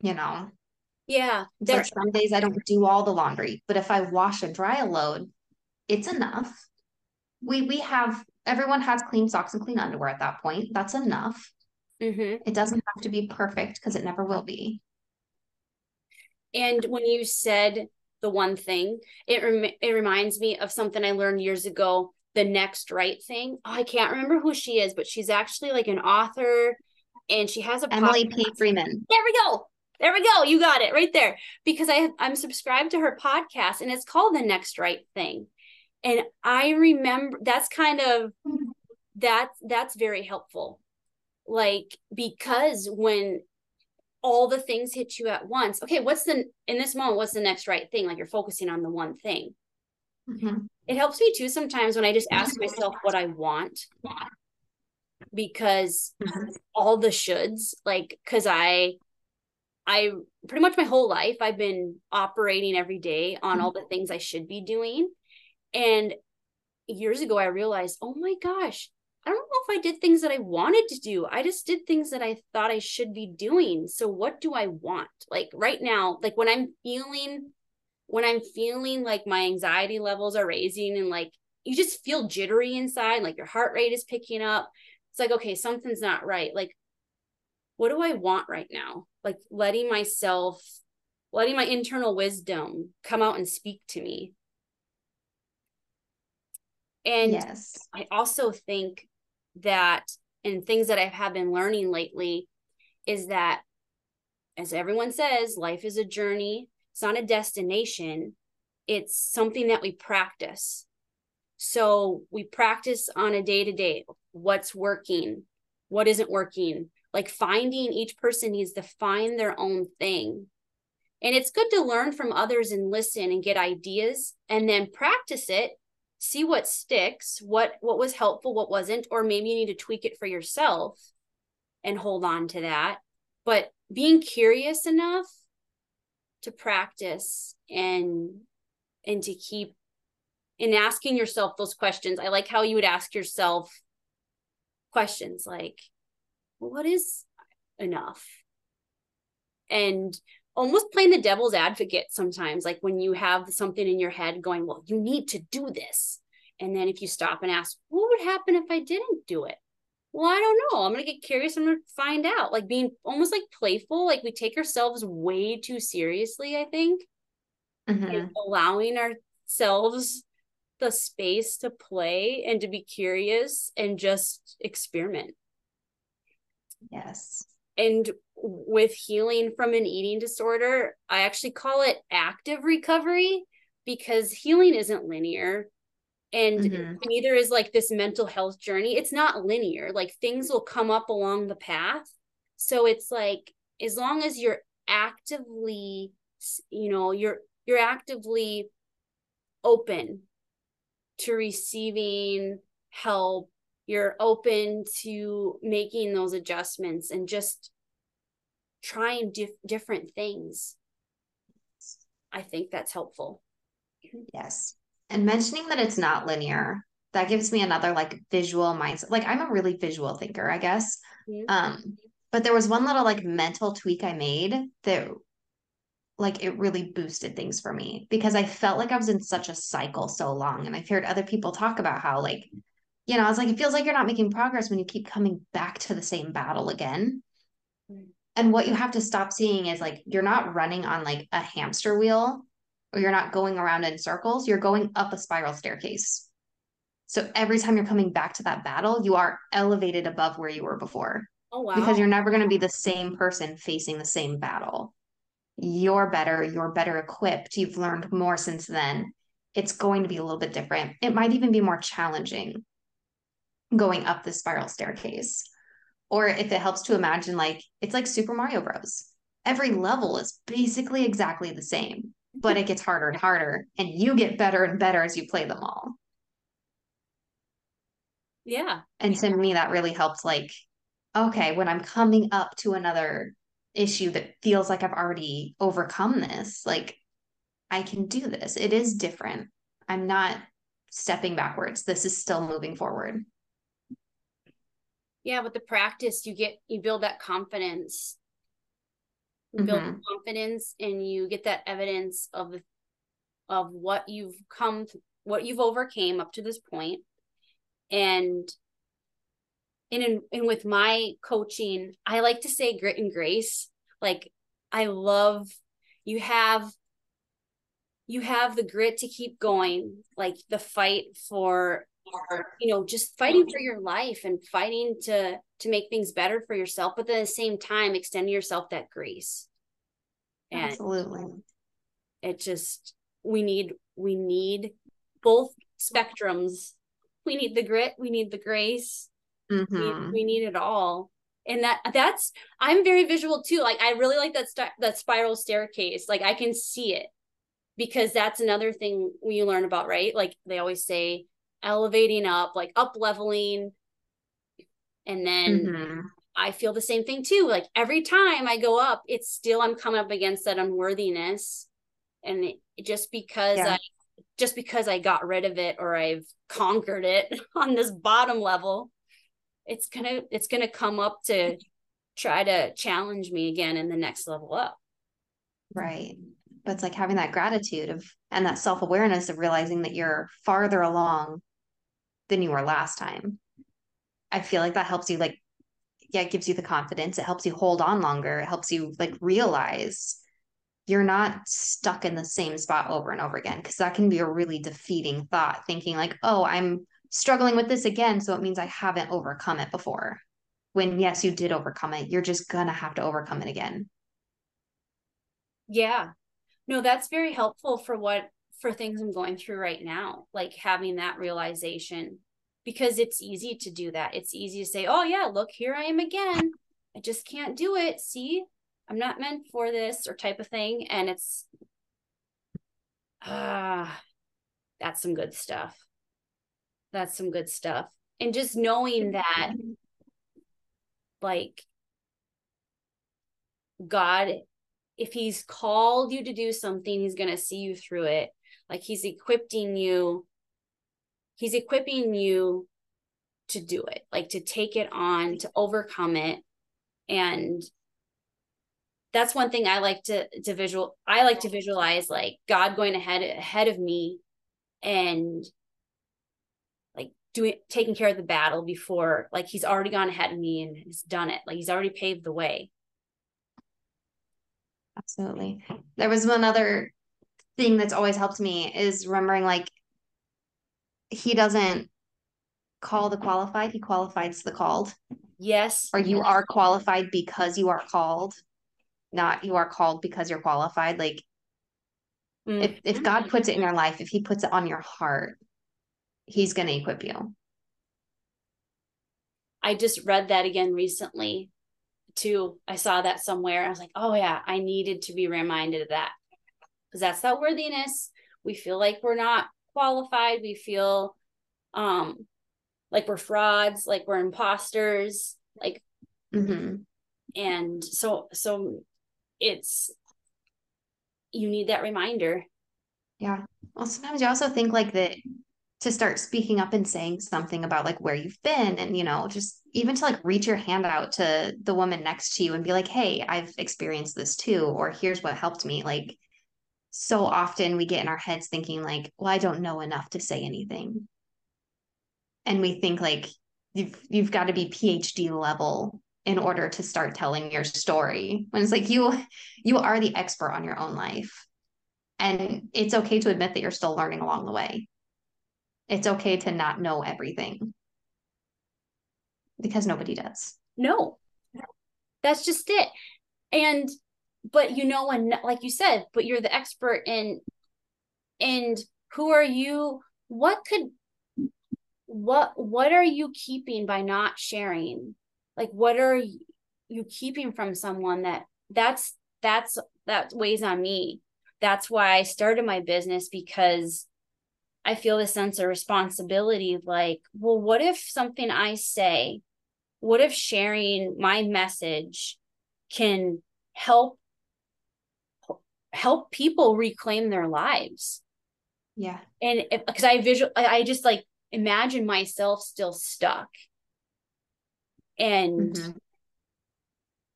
You know? Yeah. There some days I don't do all the laundry, but if I wash and dry a load, it's enough. We we have everyone has clean socks and clean underwear at that point. That's enough. Mm-hmm. It doesn't have to be perfect because it never will be. And when you said the one thing, it rem- it reminds me of something I learned years ago. The next right thing. Oh, I can't remember who she is, but she's actually like an author, and she has a Emily podcast. P. Freeman. There we go. There we go. You got it right there. Because I I'm subscribed to her podcast and it's called The Next Right Thing. And I remember that's kind of that's that's very helpful. Like because when all the things hit you at once, okay, what's the in this moment, what's the next right thing? Like you're focusing on the one thing. Mm-hmm. It helps me too sometimes when I just ask myself what I want because mm-hmm. all the shoulds, like, because I I pretty much my whole life I've been operating every day on all mm-hmm. the things I should be doing. And years ago I realized, oh my gosh, I don't know if I did things that I wanted to do. I just did things that I thought I should be doing. So what do I want? Like right now, like when I'm feeling when I'm feeling like my anxiety levels are raising and like you just feel jittery inside, like your heart rate is picking up. It's like, okay, something's not right. Like what do I want right now? Like letting myself, letting my internal wisdom come out and speak to me. And yes. I also think that, and things that I have been learning lately is that, as everyone says, life is a journey, it's not a destination, it's something that we practice. So we practice on a day to day what's working, what isn't working, like finding each person needs to find their own thing. And it's good to learn from others and listen and get ideas and then practice it see what sticks what what was helpful what wasn't or maybe you need to tweak it for yourself and hold on to that. But being curious enough to practice and and to keep in asking yourself those questions. I like how you would ask yourself questions like what is enough? And almost playing the devil's advocate sometimes like when you have something in your head going well you need to do this. And then if you stop and ask what would happen if i didn't do it? Well i don't know. I'm gonna get curious i'm gonna find out. Like being almost like playful like we take ourselves way too seriously i think Mhm. allowing ourselves the space to play and to be curious and just experiment Yes. and with healing from an eating disorder, I actually call it active recovery because healing isn't linear. And Mhm. neither is like this mental health journey. It's not linear. Like things will come up along the path. So it's like as long as you're actively, you know, you're you're actively open to receiving help, you're open to making those adjustments and just trying dif- different things. I think that's helpful. Yes. And mentioning that it's not linear, that gives me another like visual mindset. Like I'm a really visual thinker, I guess. Mhm. Um, but there was one little like mental tweak I made that like it really boosted things for me because I felt like I was in such a cycle so long. And I've heard other people talk about how like, you know, I was like, it feels like you're not making progress when you keep coming back to the same battle again. Mm. And what you have to stop seeing is like you're not running on like a hamster wheel or you're not going around in circles, you're going up a spiral staircase. So every time you're coming back to that battle, you are elevated above where you were before Oh wow. because you're never going to be the same person facing the same battle. You're better, you're better equipped, you've learned more since then. It's going to be a little bit different. It might even be more challenging going up the spiral staircase. Or if it helps to imagine, like, it's like Super Mario Bros. Every level is basically exactly the same, but it gets harder and harder, and you get better and better as you play them all. yeah. And to me, that really helped, like, okay, when I'm coming up to another issue that feels like I've already overcome this, like, I can do this. It is different. I'm not stepping backwards. This is still moving forward. Yeah, with the practice you get you build that confidence. You build Mhm. confidence and you get that evidence of of what you've come th- what you've overcame up to this. And and in and with my coaching, I like to say grit and grace. Like I love you have you have the grit to keep going, like the fight for you know just fighting for your life and fighting to to make things better for yourself but at the same time extending yourself that grace. And Absolutely. it just we need we need both spectrums. We need the grit we need the grace we, Mhm. we need it all. And that that's i'm very visual too. Like i really like that st- that spiral staircase. Like i can see it because that's another thing we learn about right? Like they always say elevating up like up leveling and then Mhm. I feel the same thing too. Like every time I go up, it's still I'm coming up against that unworthiness. And it, just because Yeah. I just because I got rid of it or I've conquered it on this bottom level, it's gonna it's gonna come up to try to challenge me again in the next level up. Right. But it's like having that gratitude of and that self-awareness of realizing that you're farther along than you were last time. I feel like that helps you like yeah, it gives you the confidence. It helps you hold on longer. It helps you like realize you're not stuck in the same spot over and over again because that can be a really defeating thought thinking like, "Oh, I'm struggling with this again, so it means I haven't overcome it before." When yes, you did overcome it. You're just going to have to overcome it again. Yeah. No, that's very helpful for what for things I'm going through right now, like having that realization because it's easy to do that. It's easy to say, "Oh yeah, look, here I am again. I just can't do it. See? I'm not meant for this or type of thing." And it's ah, that's some good stuff. That's some good stuff. And just knowing that like God if he's called you to do something, he's going to see you through it. Like he's equipping you, he's equipping you to do it, like to take it on, to overcome it. And that's one thing I like to to visual I like to visualize like God going ahead ahead of me and like doing taking care of the battle before like he's already gone ahead of me and has done it. Like he's already paved the way. Absolutely. There was one other thing that's always helped me is remembering like he doesn't call the qualified he qualifies the called. Yes. Or you are qualified because you are called not you are called because you're qualified. Like mm. if, if god puts it in your life if he puts it on your heart he's going to equip you. I just read that again recently too. I saw that somewhere. I was like oh yeah i needed to be reminded of that that's that worthiness? We feel like we're not qualified. We feel um like we're frauds like we're imposters like mm-hmm. and so so it's you need that reminder. Yeah. Well sometimes you also think like that to start speaking up and saying something about like where you've been and you know just even to like reach your hand out to the woman next to you and be like hey i've experienced this too or here's what helped me like so often we get in our heads thinking like well i don't know enough to say anything. And we think like you've you've got to be phd level in order to start telling your story when it's like you you are the expert on your own life. And it's okay to admit that you're still learning along the way. It's okay to not know everything. Because nobody does. No. That's just it. And but you know and like you said but you're the expert in and who are you what could what what are you keeping by not sharing? Like what are you keeping from someone that that's that's that weighs on me. That's why i started my business because i feel the sense of responsibility like well what if something i say what if sharing my message can help help people reclaim their lives. Yeah. And because i visual i just like imagine myself still stuck. And mm-hmm.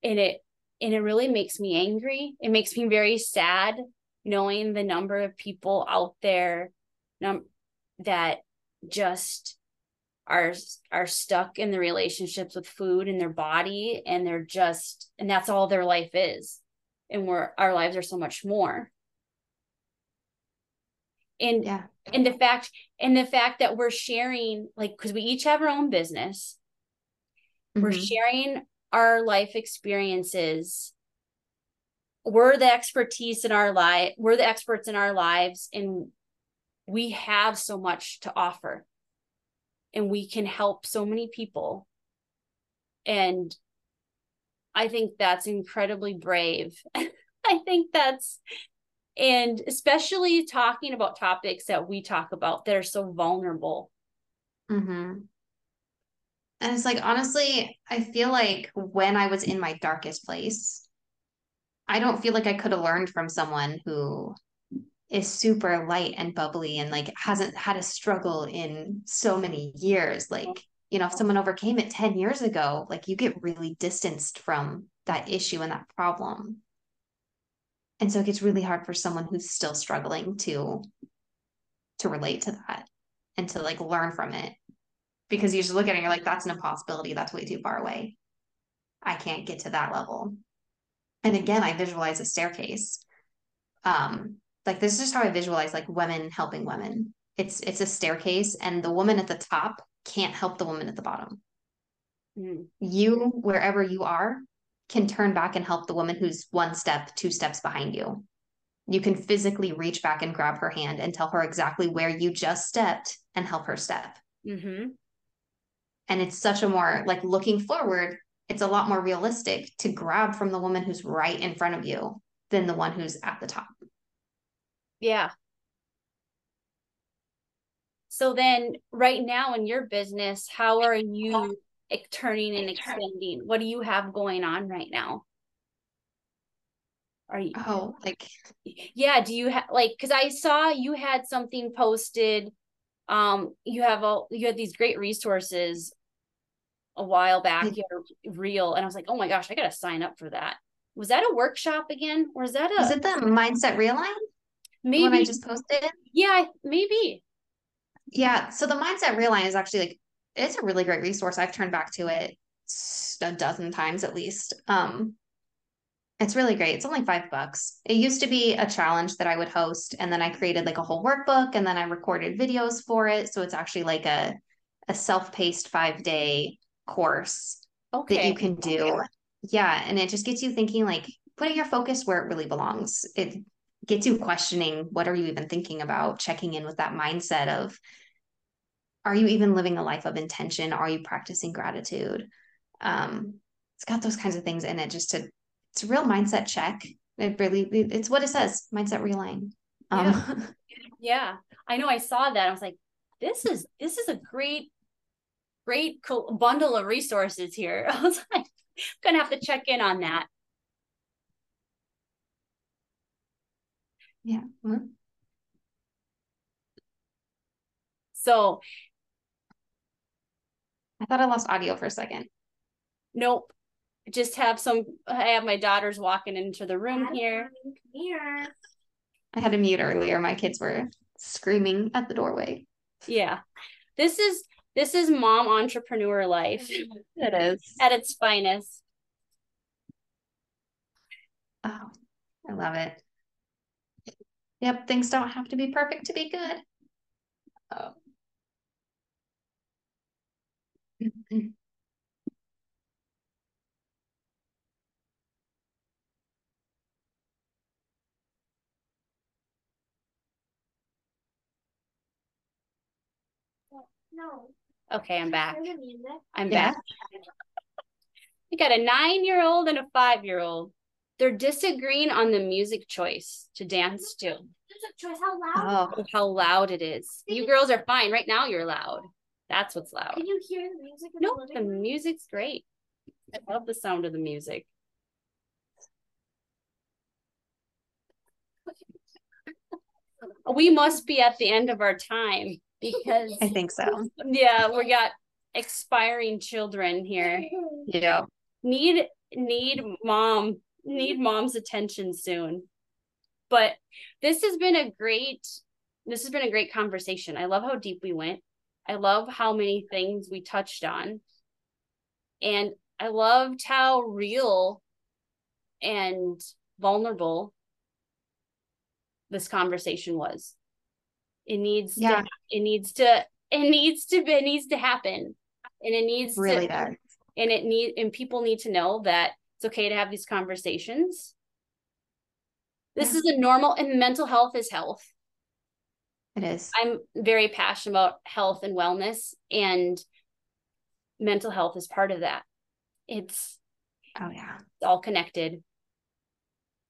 and it and it really makes me angry. It makes me very sad knowing the number of people out there num- that just are are stuck in the relationships with food and their body and they're just and that's all their life is and we're our lives are so much more. And yeah. and the fact and the fact that we're sharing like because we each have our own business. Mm-hmm. we're sharing our life experiences. We're the expertise in our life we're the experts in our lives and we have so much to offer. And we can help so many people. And i think that's incredibly brave. I think that's and especially talking about topics that we talk about that are so vulnerable. Mm-hmm. and it's like honestly i feel like when i was in my darkest place i don't feel like i could have learned from someone who is super light and bubbly and like hasn't had a struggle in so many years. Like you know if someone overcame it 10 years ago like you get really distanced from that issue and that problem. And so it gets really hard for someone who's still struggling to to relate to that and to like learn from it. Because you just look at it and you're like that's an impossibility. That's way too far away. I can't get to that level. And again i visualize a staircase. Um like this is just how i visualize like women helping women. It's it's a staircase and the woman at the top can't help the woman at the bottom mm. you wherever you are can turn back and help the woman who's one step, two steps behind you. You can physically reach back and grab her hand and tell her exactly where you just stepped and help her step. Mm-hmm. And it's such a more like looking forward, it's a lot more realistic to grab from the woman who's right in front of you than the one who's at the top. Yeah. So then, right now in your business, how are you turning and extending? What do you have going on right now? Are you oh like yeah, do you have like cuz I saw you had something posted um you have all you had these great resources a while back you had a reel and I was like, "Oh my gosh, I got to sign up for that." was that a workshop again or is that a Is it the mindset realign? maybe One I just posted? yeah maybe Yeah. So the mindset realign is actually like it's a really great resource. I've turned back to it a dozen times at least. Um it's really great. It's only five bucks. It used to be a challenge that I would host, and then I created like a whole workbook and then I recorded videos for it. So it's actually like a a self-paced five day course okay that you can do. Yeah. And it just gets you thinking like putting your focus where it really belongs. It gets you questioning what are you even thinking about, checking in with that mindset of are you even living a life of intention? Are you practicing gratitude? Um, it's got those kinds of things in it just to it's a real mindset check. It really it's what it says, mindset realign. Um yeah i know i saw that i was like this is this is a great great bundle of resources here i was like gonna have to check in on that yeah. Mhm. so I thought I lost audio for a second. nope just have some i have my daughters walking into the room here Come Here. I had to mute earlier. My kids were screaming at the doorway. yeah this is this is mom entrepreneur life It is. at its finest Oh, I love it. Yep, things don't have to be perfect to be good. Oh. No. okay i'm back Turn the music. i'm Yeah. back we got a nine year old and a five year old they're disagreeing on the music choice to dance to Music choice. How loud? Oh, how loud it is you girls are fine right now you're loud that's what's loud Can you hear the music? In no the the room? music's great i love the sound of the music we must be at the end of our time because I think so. yeah we got expiring children here Yeah. need need mom need mm-hmm. mom's attention soon. But this has been a great this has been a great conversation. I love how deep we went. I love how many things we touched on. And i loved how real and vulnerable this conversation was. It needs Yeah. to it needs to it needs to be it needs to happen. And it needs Really to does. and it need and people need to know that it's okay to have these conversations this Yeah. is a normal and mental health is health It is. i'm very passionate about health and wellness and mental health is part of that it's Oh yeah. all connected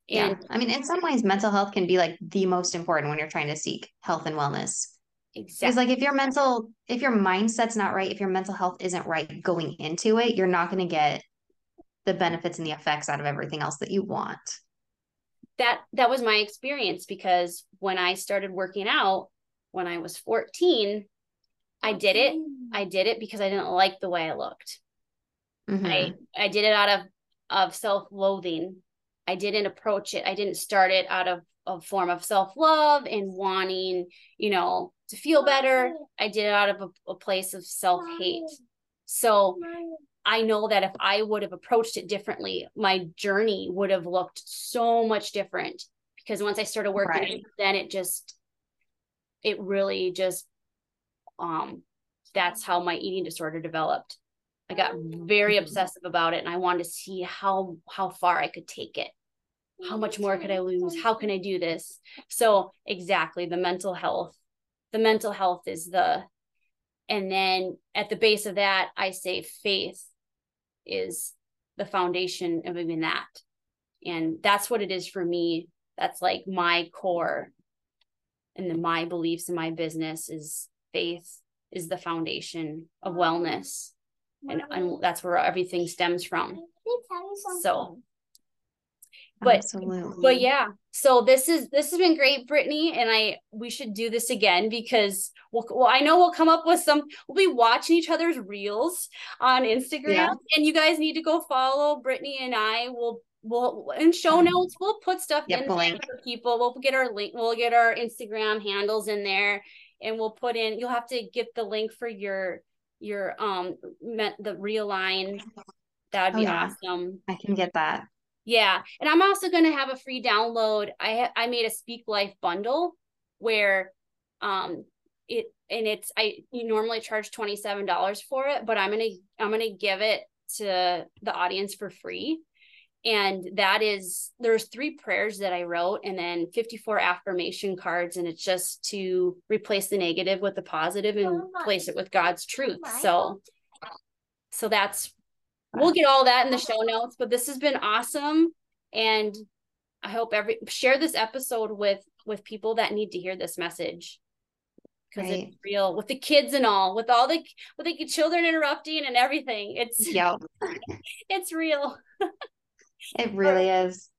Yeah. I mean, in some ways, mental health can be like the most important when you're trying to seek health and wellness. Exactly. Because like if your mental, if your mindset's not right, if your mental health isn't right going into it, you're not going to get the benefits and the effects out of everything else that you want. that that was my experience because when i started working out when i was 14 i did it i did it because i didn't like the way i looked Mhm. I I did it out of of self-loathing. I didn't approach it. I didn't start it out of a form of self-love and wanting, you know, to feel better. I did it out of a, a place of self-hate. So I know that if I would have approached it differently, my journey would have looked so much different. Because once I started working, Right. then it just, it really just, um, that's how my eating disorder developed. I got very Mhm. obsessive about it, and I wanted to see how how far I could take it. How much more could I lose? How can I do this? So exactly the mental health. The mental health is the, and then at the base of that, I say faith is the foundation of even that. And that's what it is for me. That's like my core. And then my beliefs in my business is faith is the foundation of wellness. And, and that's where everything stems from. So, but Absolutely. but yeah so this is this has been great Brittni and i we should do this again because we'll, well i know we'll come up with some we'll be watching each other's reels on instagram Yeah. and you guys need to go follow Brittni and i will we'll in show notes we'll put stuff Yep, in there link. for people. We'll get our link. We'll get our Instagram handles in there, and we'll put in. You'll have to get the link for your your um met the realign. That'd Oh, be yeah. awesome. I can get that. Yeah, and I'm also going to have a free download. I ha- I made a Speak Life bundle where um it and it's I you normally charge $27 for it, but I'm going to I'm going to give it to the audience for free. And that is there's three prayers that I wrote and then 54 affirmation cards and it's just to replace the negative with the positive and replace it with God's truth. So so that's we'll get all that in the show notes but this has been awesome and i hope every share this episode with with people that need to hear this message because Right. it's real with the kids and all with all the with the children interrupting and everything it's Yep. it's real It really is.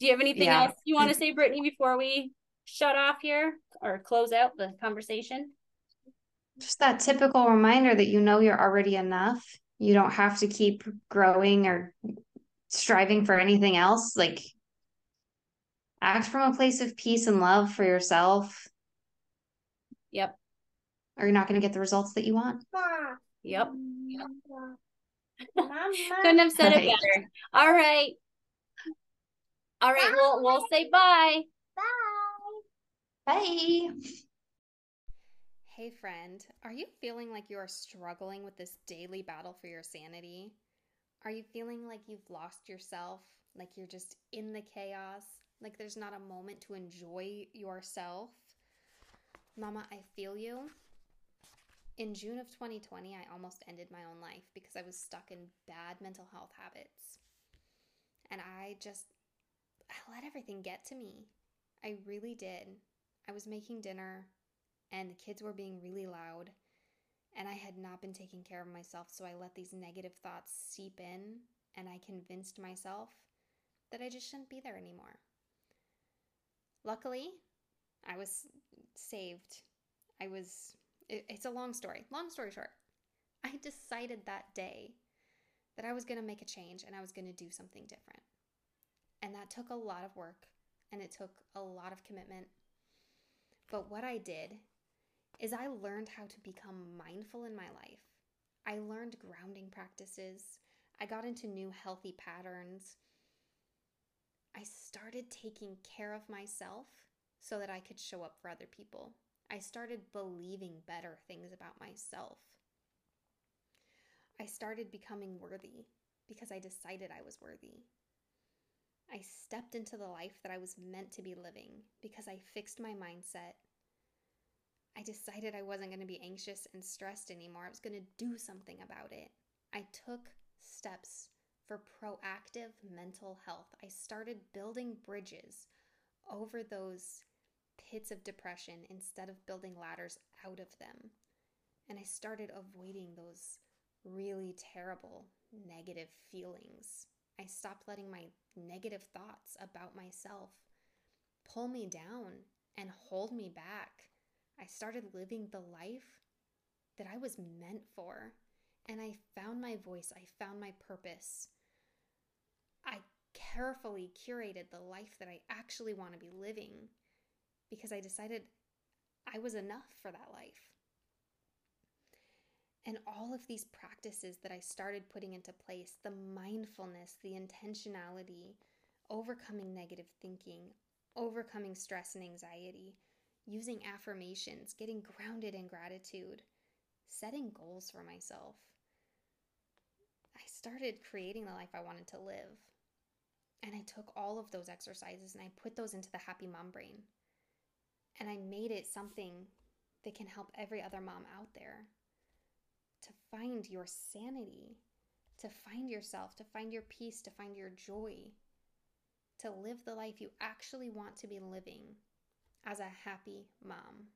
do you have anything Yeah. else you want to say Brittni before we shut off here or close out the conversation Just that typical reminder that you know you're already enough. You don't have to keep growing or striving for anything else. Like, act from a place of peace and love for yourself, yep or you're not going to get the results that you want. yep Mama. couldn't have said it better all right all right we'll we'll say bye Bye. Bye. Hey, friend, are you feeling like you are struggling with this daily battle for your sanity? Are you feeling like you've lost yourself, like you're just in the chaos, like there's not a moment to enjoy yourself? Mama, I feel you. In June of 2020, I almost ended my own life because I was stuck in bad mental health habits. And I just, I let everything get to me. I really did. I was making dinner and the kids were being really loud and I had not been taking care of myself, so I let these negative thoughts seep in and I convinced myself that I just shouldn't be there anymore. Luckily, I was saved. I was, it, it's a long story. Long story short, I decided that day that I was going to make a change and I was going to do something different. And that took a lot of work and it took a lot of commitment. But what I did is I learned how to become mindful in my life. I learned grounding practices. I got into new healthy patterns. I started taking care of myself so that I could show up for other people. I started believing better things about myself. I started becoming worthy because I decided I was worthy. I stepped into the life that I was meant to be living because I fixed my mindset. Decided I wasn't going to be anxious and stressed anymore. I was going to do something about it. I took steps for proactive mental health. I started building bridges over those pits of depression instead of building ladders out of them. And I started avoiding those really terrible negative feelings. I stopped letting my negative thoughts about myself pull me down and hold me back. I started living the life that I was meant for. And I found my voice, I found my purpose. I carefully curated the life that I actually want to be living because I decided I was enough for that life. And all of these practices that I started putting into place the mindfulness, the intentionality, overcoming negative thinking, overcoming stress and anxiety, using affirmations, getting grounded in gratitude, setting goals for myself. I started creating the life I wanted to live. And I took all of those exercises and I put those into the Happy Mom Brain. And I made it something that can help every other mom out there to find your sanity, to find yourself, to find your peace, to find your joy, to live the life you actually want to be living as a happy mom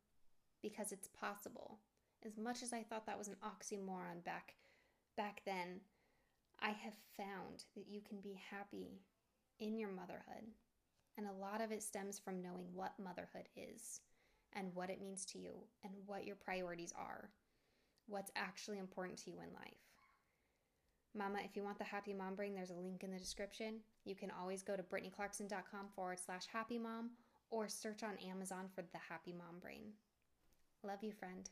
because it's possible. As much as I thought that was an oxymoron back back then, I have found that you can be happy in your motherhood. And a lot of it stems from knowing what motherhood is and what it means to you and what your priorities are, what's actually important to you in life. Mama, if you want the Happy Mom Brain, there's a link in the description. You can always go to brittniclarkson.com forward slash happy mom or search on Amazon for the Happy Mom Brain. Love you, friend.